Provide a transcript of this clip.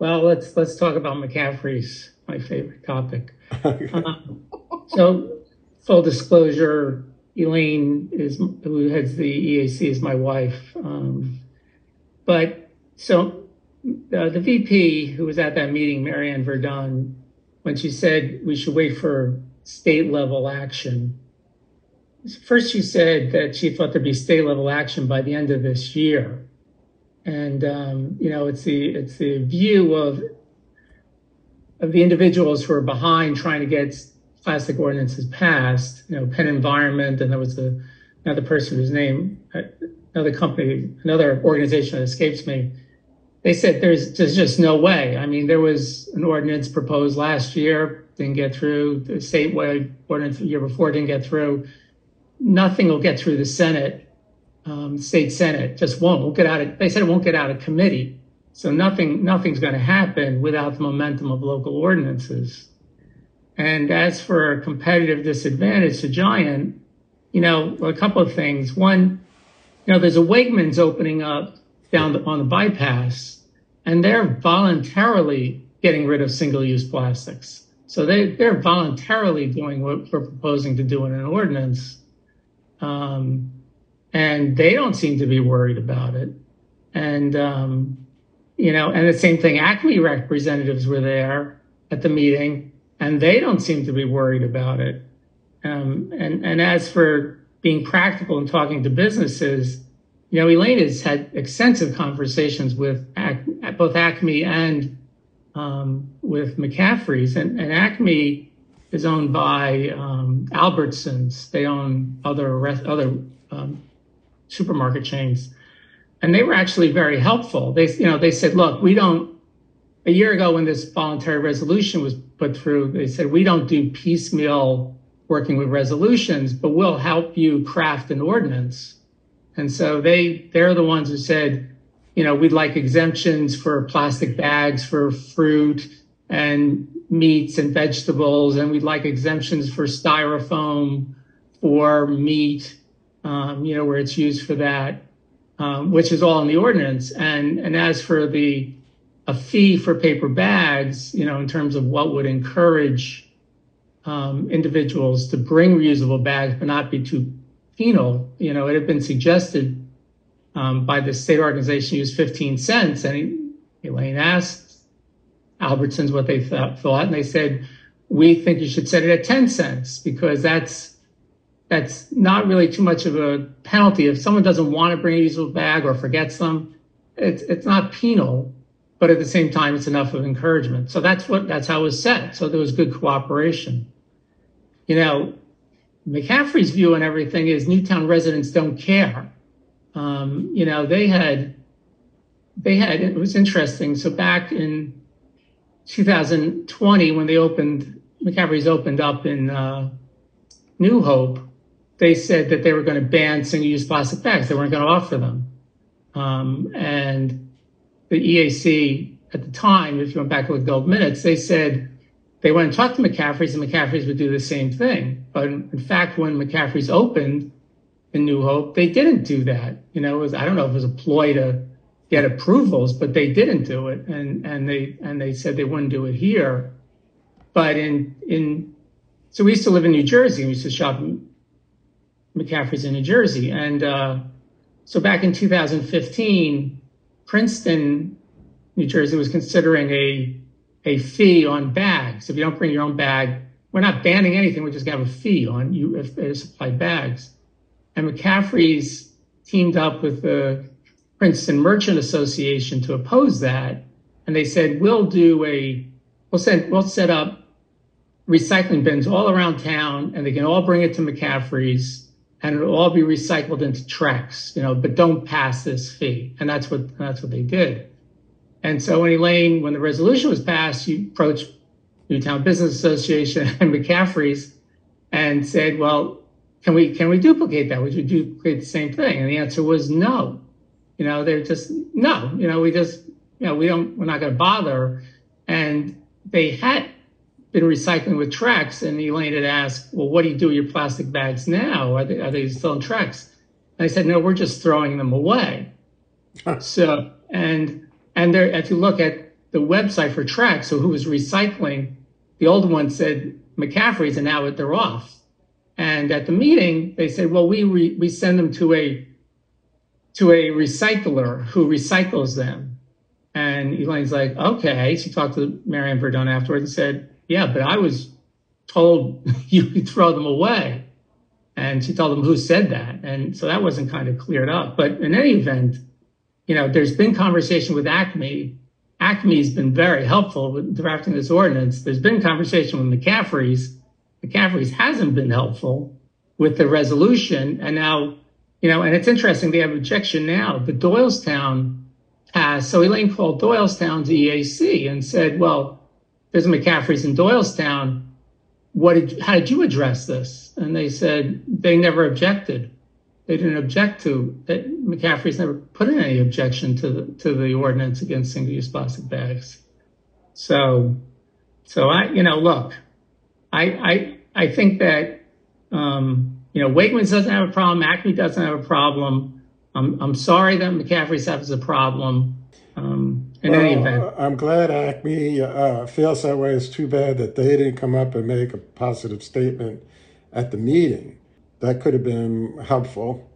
Well, let's let's talk about McCaffrey's my favorite topic. um, so, full disclosure, Elaine is who heads the EAC is my wife. Um, but so uh, the VP who was at that meeting, Marianne Verdun, when she said we should wait for state level action. First, she said that she thought there'd be state level action by the end of this year, and um, you know it's the it's the view of of the individuals who are behind trying to get plastic ordinances passed. You know, Penn Environment, and there was a, another person whose name, uh, another company, another organization that escapes me. They said there's there's just no way. I mean, there was an ordinance proposed last year, didn't get through. The statewide ordinance the year before didn't get through. Nothing will get through the Senate, um, state Senate, just won't. We'll get out of. They said it won't get out of committee. So nothing, nothing's going to happen without the momentum of local ordinances. And as for competitive disadvantage to Giant, you know, a couple of things. One, you know, there's a Wegmans opening up down the, on the bypass, and they're voluntarily getting rid of single-use plastics. So they, they're voluntarily doing what we're proposing to do in an ordinance. Um, and they don't seem to be worried about it. And, um, you know, and the same thing, Acme representatives were there at the meeting and they don't seem to be worried about it. Um, and, and as for being practical and talking to businesses, you know, Elaine has had extensive conversations with Ac- both Acme and um, with McCaffrey's, and, and, Acme is owned by um, Albertsons. They own other other um, supermarket chains, and they were actually very helpful. They, you know, they said, "Look, we don't." A year ago, when this voluntary resolution was put through, they said, "We don't do piecemeal working with resolutions, but we'll help you craft an ordinance." And so they they're the ones who said, you know, we'd like exemptions for plastic bags for fruit and meats and vegetables, and we'd like exemptions for styrofoam for meat, you know, where it's used for that um, which is all in the ordinance. And, and as for the a fee for paper bags, you know, in terms of what would encourage um, individuals to bring reusable bags but not be too penal, you know, it had been suggested um, by the state organization use 15 cents. And Elaine asked Albertsons what they th- thought, and they said, we think you should set it at 10 cents because that's that's not really too much of a penalty. If someone doesn't want to bring a usable bag or forgets them, it's it's not penal, but at the same time, it's enough of encouragement. So that's what that's how it was set. So there was good cooperation. You know, McCaffrey's view on everything is Newtown residents don't care. Um, you know, they had they had it was interesting. So back in 2020, when they opened McCaffrey's opened up in uh, New Hope, they said that they were going to ban single-use plastic bags. They weren't going to offer them. Um, and the EAC at the time, if you went back at the old minutes, they said they went and talked to McCaffrey's and McCaffrey's would do the same thing. But in fact, when McCaffrey's opened in New Hope, they didn't do that. You know, it was, I don't know if it was a ploy to get approvals, but they didn't do it. And, and they, and they said they wouldn't do it here. But in, in, so we used to live in New Jersey. And we used to shop McCaffrey's in New Jersey. And uh, so back in 2015, Princeton, New Jersey was considering a, a fee on bags. If you don't bring your own bag, we're not banning anything. We're just going to have a fee on you if they supply bags. And McCaffrey's teamed up with the Princeton Merchant Association to oppose that. And they said, we'll do a, we'll send, we'll set up recycling bins all around town and they can all bring it to McCaffrey's and it'll all be recycled into Trex, you know, but don't pass this fee. And that's what that's what they did. And so when Elaine, when the resolution was passed, you approached Newtown Business Association and McCaffrey's and said, well, can we can we duplicate that? Would you duplicate the same thing? And the answer was no. You know, they're just no, you know, we just, you know, we don't we're not gonna bother. And they had been recycling with Trex. And Elaine had asked, well, what do you do with your plastic bags now? Are they, are they still in Trex? And I said, no, we're just throwing them away. so, and, and there, if you look at the website for Trex. So who was recycling? The old one said McCaffrey's, and now they're off. And at the meeting, they said, "Well, we re- we send them to a to a recycler who recycles them." And Elaine's like, "Okay." She talked to Marianne Verdon afterwards and said, "Yeah, but I was told you could throw them away." And she told them who said that, and so that wasn't kind of cleared up. But in any event, you know, there's been conversation with Acme. Acme's been very helpful with drafting this ordinance. There's been conversation with McCaffrey's. McCaffrey's hasn't been helpful with the resolution. And now, you know, and it's interesting, they have objection now. The Doylestown passed. So Elaine called Doylestown to EAC and said, well, there's McCaffrey's in Doylestown. What did, how did you address this? And they said they never objected they didn't object to. McCaffrey's never put in any objection to the to the ordinance against single-use plastic bags. So, so I, you know, look, I I I think that um, you know Wegmans doesn't have a problem, Acme doesn't have a problem. I'm I'm sorry that McCaffrey's has a problem. Um, in well, any event, I'm glad Acme uh, feels that way. It's too bad that they didn't come up and make a positive statement at the meeting that could have been helpful.